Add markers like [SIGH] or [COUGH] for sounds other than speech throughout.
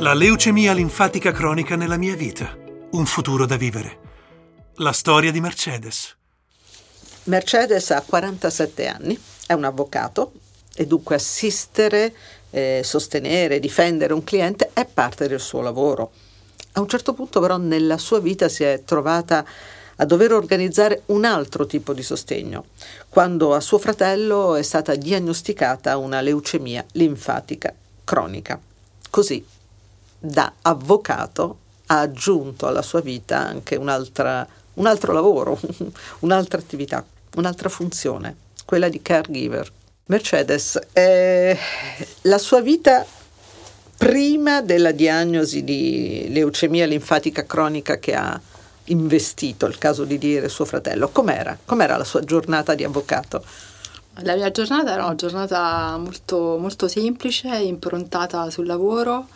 La leucemia linfatica cronica nella mia vita. Un futuro da vivere. La storia di Mercedes. Mercedes ha 47 anni, è un avvocato e dunque assistere, eh, sostenere, difendere un cliente è parte del suo lavoro. A un certo punto però nella sua vita si è trovata a dover organizzare un altro tipo di sostegno, quando a suo fratello è stata diagnosticata una leucemia linfatica cronica. Così, da avvocato, ha aggiunto alla sua vita anche un altro lavoro, [LAUGHS] un'altra attività, un'altra funzione, quella di caregiver. Mercedes, eh, la sua vita prima della diagnosi di leucemia linfatica cronica che ha investito, il caso di dire suo fratello. Com'era? Com'era la sua giornata di avvocato? La mia giornata era una giornata molto, molto semplice, improntata sul lavoro,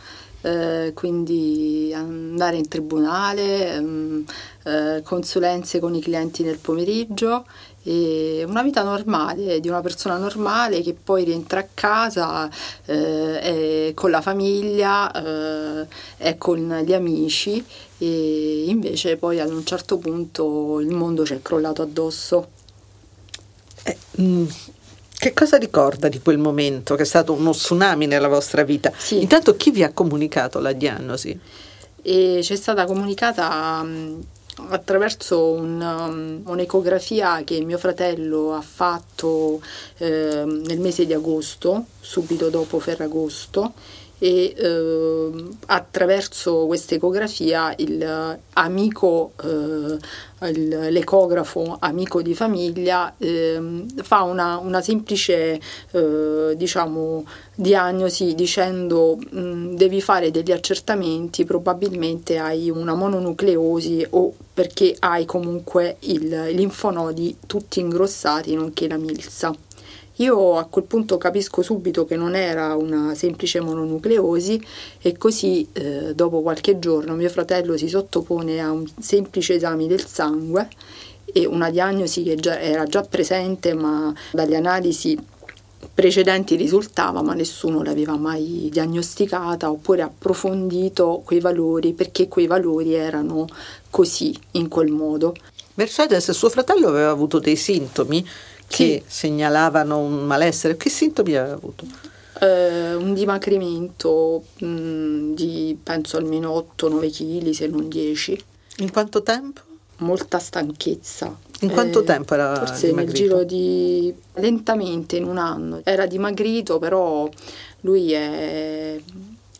eh, quindi andare in tribunale, ehm, eh, consulenze con i clienti nel pomeriggio e una vita normale di una persona normale che poi rientra a casa eh, con la famiglia, eh, è con gli amici e invece poi ad un certo punto il mondo ci è crollato addosso. Eh, mm, che cosa ricorda di quel momento che è stato uno tsunami nella vostra vita? Sì. Intanto chi vi ha comunicato la diagnosi? E ci è stata comunicata mm, attraverso un, um, un'ecografia che mio fratello ha fatto eh, nel mese di agosto, subito dopo Ferragosto e eh, attraverso questa ecografia il amico, eh, l'ecografo amico di famiglia eh, fa una, una semplice eh, diciamo, diagnosi dicendo mh, devi fare degli accertamenti, probabilmente hai una mononucleosi o perché hai comunque i linfonodi tutti ingrossati nonché la milza. Io a quel punto capisco subito che non era una semplice mononucleosi e così eh, dopo qualche giorno mio fratello si sottopone a un semplice esame del sangue e una diagnosi che già, era già presente ma dalle analisi precedenti risultava ma nessuno l'aveva mai diagnosticata oppure approfondito quei valori perché quei valori erano così in quel modo. Mercedes, suo fratello aveva avuto dei sintomi che sì. segnalavano un malessere. Che sintomi aveva avuto? Eh, un dimagrimento mh, mm, di penso almeno 8-9 kg, se non 10. In quanto tempo? Molta stanchezza. In quanto eh, tempo era Forse dimagrito? nel giro di lentamente in un anno. Era dimagrito, però lui è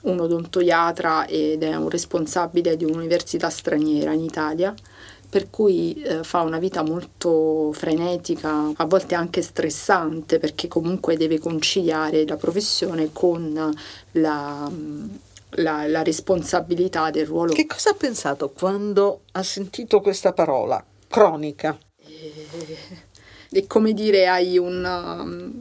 un odontoiatra ed è un responsabile di un'università straniera in Italia per cui eh, fa una vita molto frenetica, a volte anche stressante, perché comunque deve conciliare la professione con la, la, la responsabilità del ruolo. Che cosa ha pensato quando ha sentito questa parola, cronica? è come dire hai un,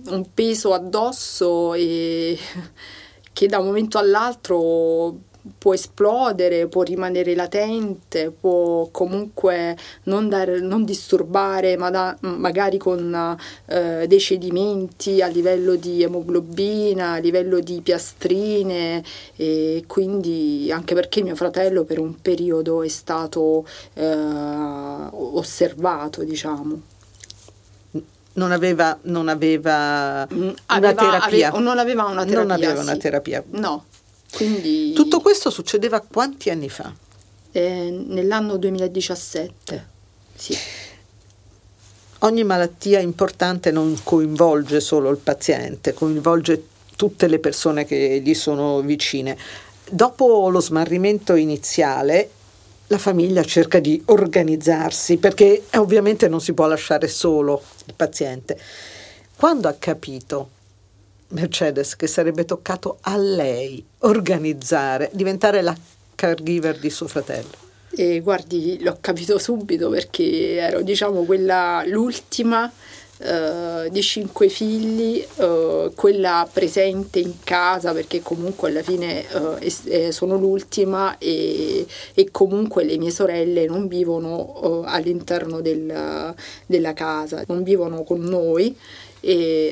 un peso addosso e [LAUGHS] che da un momento all'altro può esplodere, può rimanere latente, può comunque non, dare, non disturbare, ma da, magari con eh, dei cedimenti a livello di emoglobina, a livello di piastrine e quindi anche perché mio fratello per un periodo è stato eh, osservato, diciamo. Non aveva, non aveva una aveva, terapia. Aveva, non aveva una terapia. Non aveva sì. una terapia. No, quindi, Tutto questo succedeva quanti anni fa? Eh, nell'anno 2017, sì. Ogni malattia importante non coinvolge solo il paziente, coinvolge tutte le persone che gli sono vicine. Dopo lo smarrimento iniziale, la famiglia cerca di organizzarsi perché ovviamente non si può lasciare solo il paziente. Quando ha capito Mercedes che sarebbe toccato a lei organizzare, diventare la caregiver di suo fratello? E guardi, l'ho capito subito perché ero diciamo quella l'ultima uh, di cinque figli, uh, quella presente in casa perché comunque alla fine uh, è, sono l'ultima e, e, comunque le mie sorelle non vivono all'interno del, della casa, non vivono con noi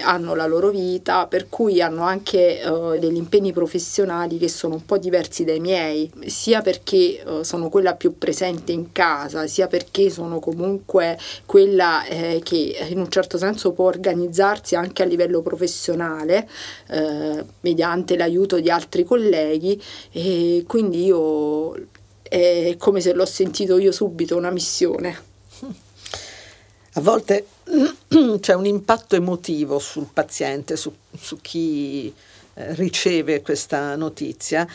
hanno la loro vita, per cui hanno anche uh, degli impegni professionali che sono un po' diversi dai miei, sia perché uh, sono quella più presente in casa, sia perché sono comunque quella eh, che in un certo senso può organizzarsi anche a livello professionale eh, mediante l'aiuto di altri colleghi e quindi io è come se l'ho sentito io subito una missione. A volte [CLEARS THROAT] c'è un impatto emotivo sul paziente, su, su chi eh, riceve questa notizia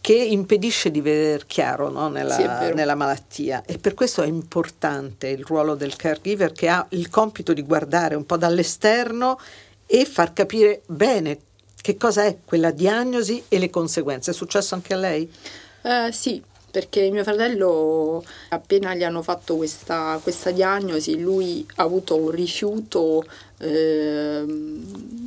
che impedisce di vedere chiaro no, nella, sì, nella, malattia e per questo è importante il ruolo del caregiver che ha il compito di guardare un po' dall'esterno e far capire bene che cosa è quella diagnosi e le conseguenze. È successo anche a lei? Uh, sì, perché mio fratello appena gli hanno fatto questa, questa diagnosi lui ha avuto un rifiuto eh,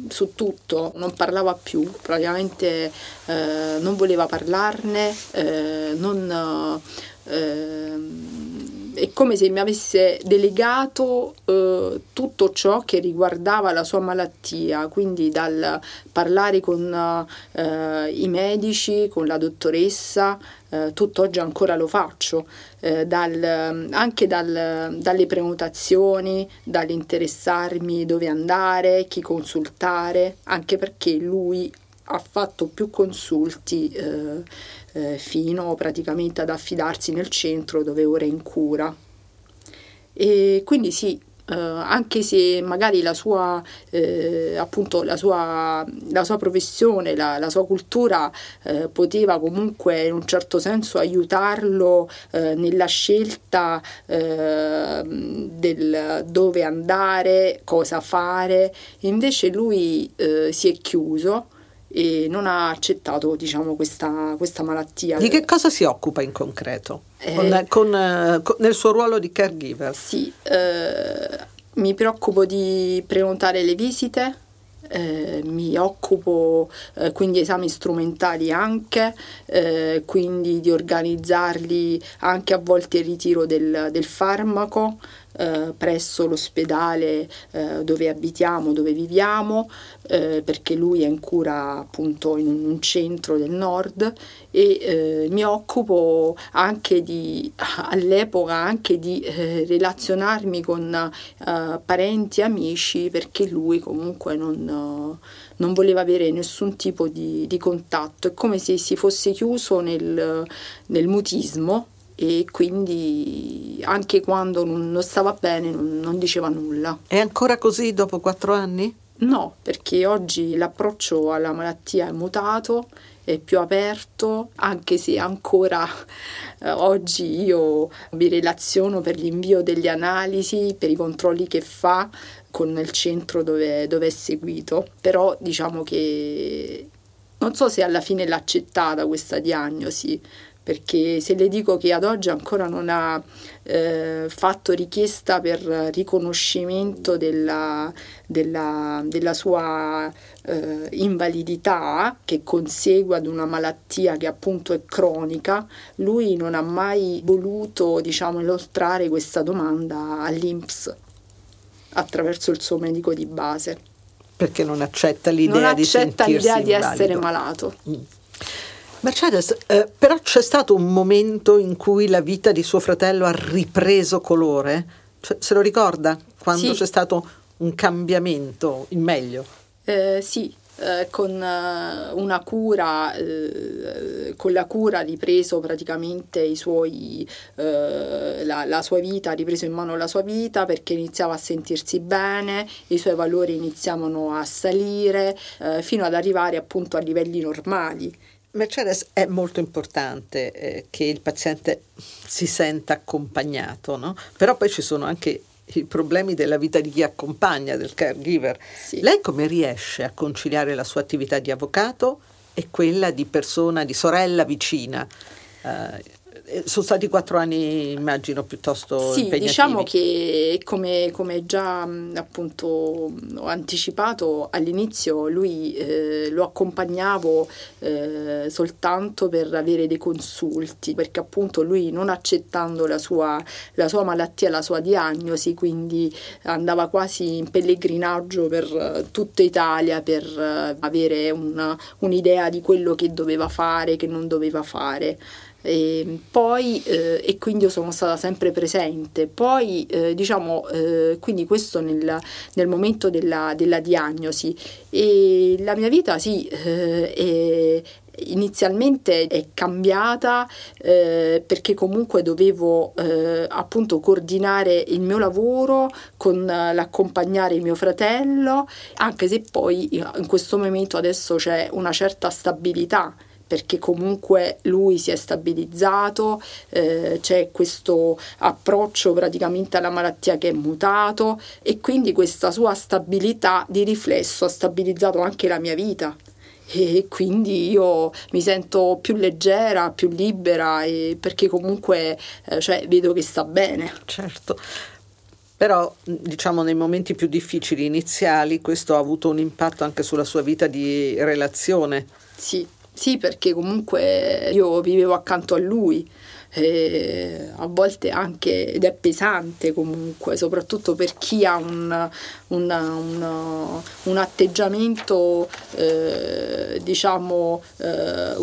su tutto, non parlava più, praticamente eh, non voleva parlarne, eh, non, ehm, è come se mi avesse delegato eh, tutto ciò che riguardava la sua malattia, quindi dal parlare con eh, i medici, con la dottoressa, eh, tutt'oggi ancora lo faccio, eh, dal, anche dal, dalle prenotazioni, dall'interessarmi dove andare, chi consultare, anche perché lui ha fatto più consulti eh, eh, fino praticamente ad affidarsi nel centro dove ora è in cura. E quindi sì, Uh, anche se magari la sua, eh, appunto, la sua, la sua professione, la, la sua cultura eh, poteva comunque in un certo senso aiutarlo eh, nella scelta eh, del dove andare, cosa fare, invece lui eh, si è chiuso e non ha accettato diciamo, questa, questa malattia. Di che cosa si occupa in concreto? Eh, con, con, eh, con, nel suo ruolo di caregiver? Sì, eh, mi preoccupo di prenotare le visite, eh, mi occupo eh, quindi esami strumentali anche, eh, quindi di organizzarli anche a volte il ritiro del, del farmaco, eh, presso l'ospedale eh, dove abitiamo, dove viviamo, eh, perché lui è in cura appunto in un centro del nord e mi occupo anche di, [LAUGHS] all'epoca anche di relazionarmi con parenti amici perché lui comunque non, non voleva avere nessun tipo di, di, contatto, è come se si fosse chiuso nel, nel mutismo e quindi anche quando non, stava bene non, diceva nulla. È ancora così dopo quattro anni? No, perché oggi l'approccio alla malattia è mutato, è più aperto, anche se ancora eh, oggi io mi relaziono per l'invio delle analisi, per i controlli che fa con il centro dove, dove è seguito, però diciamo che non so se alla fine l'ha accettata questa diagnosi, perché se le dico che ad oggi ancora non ha eh, fatto richiesta per riconoscimento della, della, della sua eh, invalidità che consegue ad una malattia che appunto è cronica, lui non ha mai voluto diciamo, illustrare questa domanda all'INPS attraverso il suo medico di base. Perché non accetta l'idea, non accetta di, l'idea di essere malato. Mm. Mercedes, eh, però c'è stato un momento in cui la vita di suo fratello ha ripreso colore? Cioè, se lo ricorda? Quando sì. c'è stato un cambiamento in meglio? Eh, sì, eh, con uh, una cura, eh, con la cura ha ripreso praticamente i suoi, eh, la, la, sua vita, ha ripreso in mano la sua vita perché iniziava a sentirsi bene, i suoi valori iniziavano a salire eh, fino ad arrivare appunto a livelli normali. Mercedes è molto importante eh, che il paziente si senta accompagnato, no? però poi ci sono anche i problemi della vita di chi accompagna, del caregiver. Sì. Lei come riesce a conciliare la sua attività di avvocato e quella di persona, di sorella vicina? Eh, sono stati quattro anni, immagino, piuttosto sì, impegnativi. diciamo che come, come già appunto ho anticipato all'inizio, lui eh, lo accompagnavo eh, soltanto per avere dei consulti, perché appunto lui non accettando la sua, la sua malattia, la sua diagnosi, quindi andava quasi in pellegrinaggio per tutta Italia per avere una, un'idea di quello che doveva fare, che non doveva fare. E poi, eh, e quindi io sono stata sempre presente. Poi, eh, diciamo, eh, quindi questo nel, nel momento della, della, diagnosi. E la mia vita, sì, eh, è, inizialmente è cambiata eh, perché comunque dovevo eh, appunto coordinare il mio lavoro con l'accompagnare mio fratello, anche se poi in questo momento adesso c'è una certa stabilità perché comunque lui si è stabilizzato, eh, c'è questo approccio praticamente alla malattia che è mutato e quindi questa sua stabilità di riflesso ha stabilizzato anche la mia vita e quindi io mi sento più leggera, più libera perché comunque eh, cioè, vedo che sta bene. Certo. Però, diciamo, nei momenti più difficili iniziali, questo ha avuto un impatto anche sulla sua vita di relazione. Sì, sì, perché comunque io vivevo accanto a lui. A volte anche ed è pesante comunque soprattutto per chi ha un, un, un, un atteggiamento eh, diciamo eh,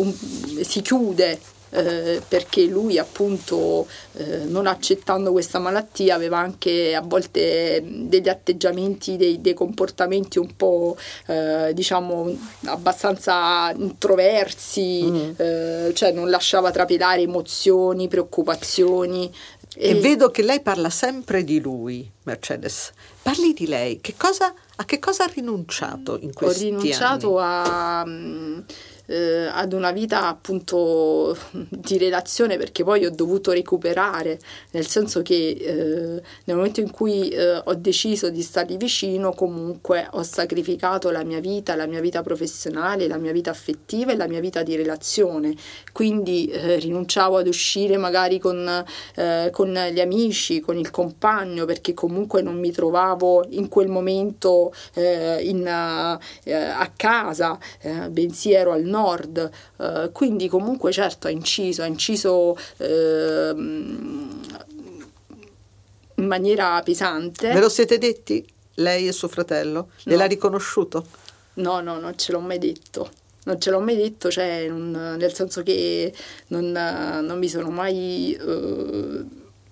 si chiude eh, perché lui appunto eh, non accettando questa malattia aveva anche a volte degli atteggiamenti, dei, dei comportamenti un po' eh, diciamo abbastanza introversi, mm. Eh, cioè non lasciava trapelare emozioni, preoccupazioni. E, e vedo che lei parla sempre di lui, Mercedes. Parli di lei, che cosa, a che cosa ha rinunciato in questi anni? Ho rinunciato anni? a eh, ad una vita appunto [LAUGHS] di relazione perché poi ho dovuto recuperare, nel senso che eh, nel momento in cui eh, ho deciso di stargli vicino comunque ho sacrificato la mia vita, la mia vita professionale, la mia vita affettiva e la mia vita di relazione, quindi eh, rinunciavo ad uscire magari con, eh, con gli amici, con il compagno perché comunque non mi trovavo in quel momento eh, in, a casa, bensì ero al nord nord, eh, quindi comunque certo ha inciso, ha inciso eh, in maniera pesante. Ve lo siete detti? Lei e suo fratello? No. l'ha riconosciuto? No, no, non ce l'ho mai detto non ce l'ho mai detto, cioè non, nel senso che non, non mi sono mai eh,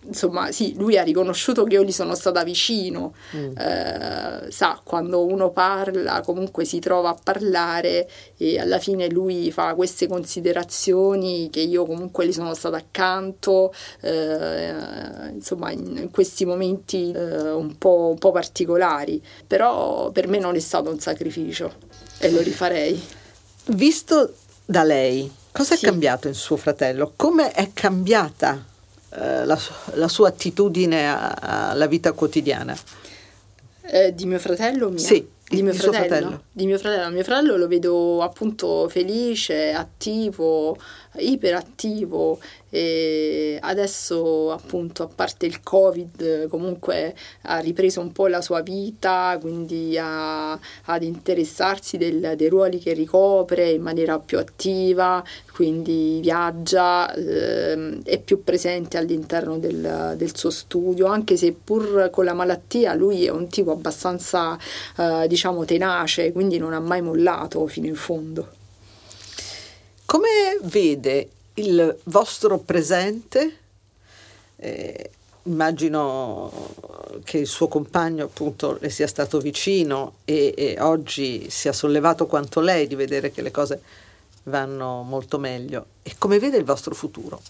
insomma, sì, lui ha riconosciuto che io gli sono stata vicino, mm. eh, sa, quando uno parla comunque si trova a parlare e alla fine lui fa queste considerazioni che io comunque gli sono stata accanto, eh, insomma, in, in, questi momenti eh, un, po', un po' particolari, però per me non è stato un sacrificio e lo rifarei. Visto da lei, cosa sì. è cambiato in suo fratello? Come è cambiata eh, la, la, sua attitudine alla vita quotidiana? Eh, di mio fratello? Mia? Sì, di, mio, di fratello. fratello. Di mio fratello. Mio fratello lo vedo appunto felice, attivo, iperattivo e adesso appunto a parte il covid comunque ha ripreso un po' la sua vita quindi a, ad interessarsi del, dei ruoli che ricopre in maniera più attiva quindi viaggia eh, è più presente all'interno del, del, suo studio anche se pur con la malattia lui è un tipo abbastanza eh, diciamo tenace quindi non ha mai mollato fino in fondo come vede il vostro presente? Eh, immagino che il suo compagno appunto le sia stato vicino e, e, oggi sia sollevato quanto lei di vedere che le cose vanno molto meglio. E come vede il vostro futuro?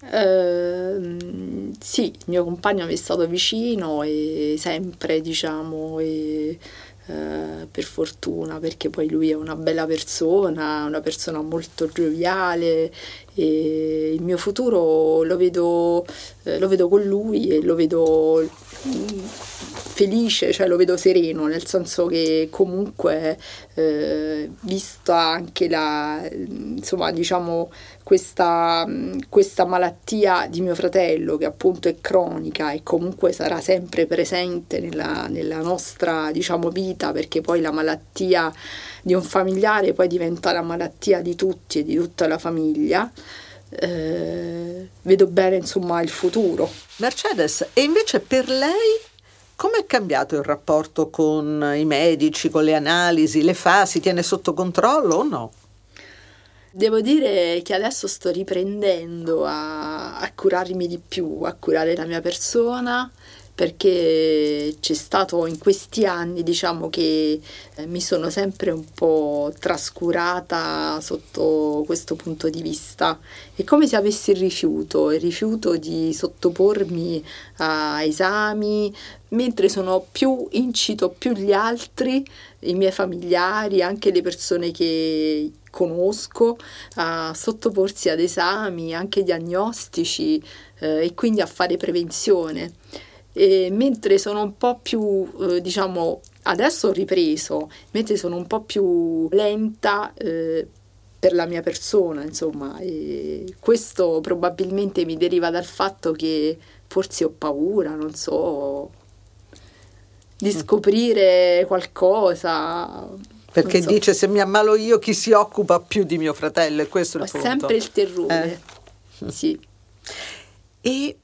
Uh, sì, il mio compagno mi è stato vicino e sempre, diciamo, e eh, per fortuna, perché poi lui è una bella persona, una persona molto gioviale e il mio futuro lo vedo, eh, lo vedo con lui e lo vedo felice, cioè lo vedo sereno, nel senso che comunque eh, vista anche la, insomma, diciamo, questa, questa, malattia di mio fratello, che appunto è cronica e comunque sarà sempre presente nella, nella nostra diciamo, vita, perché poi la malattia di un familiare poi diventa la malattia di tutti e di tutta la famiglia. Eh, vedo bene insomma il futuro. Mercedes, e invece per lei come è cambiato il rapporto con i medici, con le analisi? Le fa? Si tiene sotto controllo o no? Devo dire che adesso sto riprendendo a, a curarmi di più, a curare la mia persona perché c'è stato in questi anni, diciamo che eh, mi sono sempre un po' trascurata sotto questo punto di vista. È come se avessi il rifiuto, il rifiuto di sottopormi a esami, mentre sono più incito più gli altri, i miei familiari, anche le persone che conosco, a sottoporsi ad esami, anche diagnostici eh, e quindi a fare prevenzione. E mentre sono un po' più, eh, diciamo, adesso ho ripreso, mentre sono un po' più lenta eh, per la mia persona, insomma, e questo probabilmente mi deriva dal fatto che forse ho paura, non so, di mm. scoprire qualcosa. Perché so. dice se mi ammalo io chi si occupa più di mio fratello e questo è il Ho punto. sempre il terrore, eh. sì. E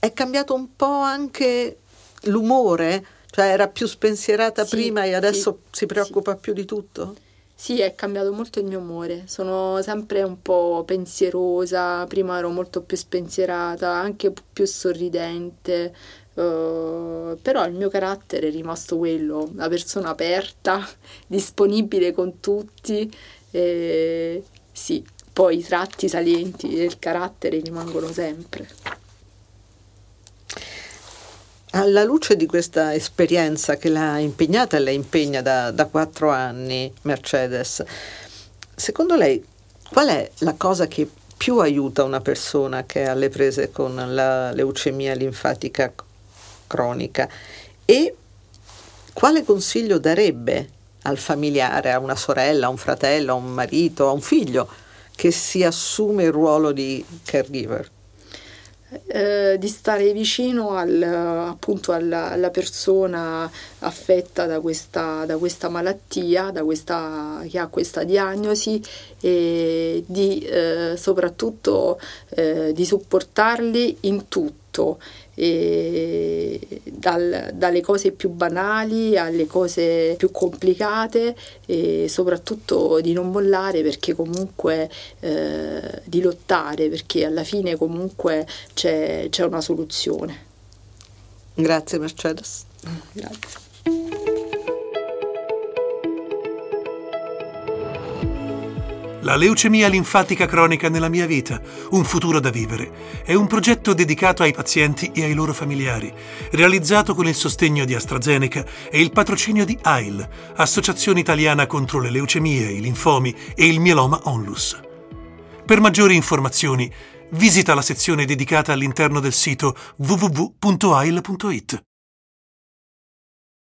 è cambiato un po' anche l'umore? Cioè era più spensierata sì, prima e adesso sì, si preoccupa sì. più di tutto? Sì, è cambiato molto il mio umore. Sono sempre un po' pensierosa, prima ero molto più spensierata, anche più sorridente. Uh, però il mio carattere è rimasto quello, una persona aperta, [LAUGHS] disponibile con tutti. E sì, poi i tratti salienti del carattere rimangono sempre. Alla luce di questa esperienza che l'ha impegnata e la impegna da, da quattro anni, Mercedes, secondo lei qual è la cosa che più aiuta una persona che è alle prese con la leucemia linfatica cronica e quale consiglio darebbe al familiare, a una sorella, a un fratello, a un marito, a un figlio che si assume il ruolo di caregiver? Eh, di stare vicino al, appunto alla, alla, persona affetta da questa, da questa malattia, da questa, che ha questa diagnosi e di eh, soprattutto eh, di supportarli in tutto e dal, dalle cose più banali alle cose più complicate e soprattutto di non mollare perché comunque eh, di lottare perché alla fine comunque c'è, c'è una soluzione. Grazie Mercedes. Grazie. La leucemia linfatica cronica nella mia vita, un futuro da vivere, è un progetto dedicato ai pazienti e ai loro familiari, realizzato con il sostegno di AstraZeneca e il patrocinio di AIL, Associazione Italiana contro le leucemie, i linfomi e il mieloma onlus. Per maggiori informazioni, visita la sezione dedicata all'interno del sito www.ail.it.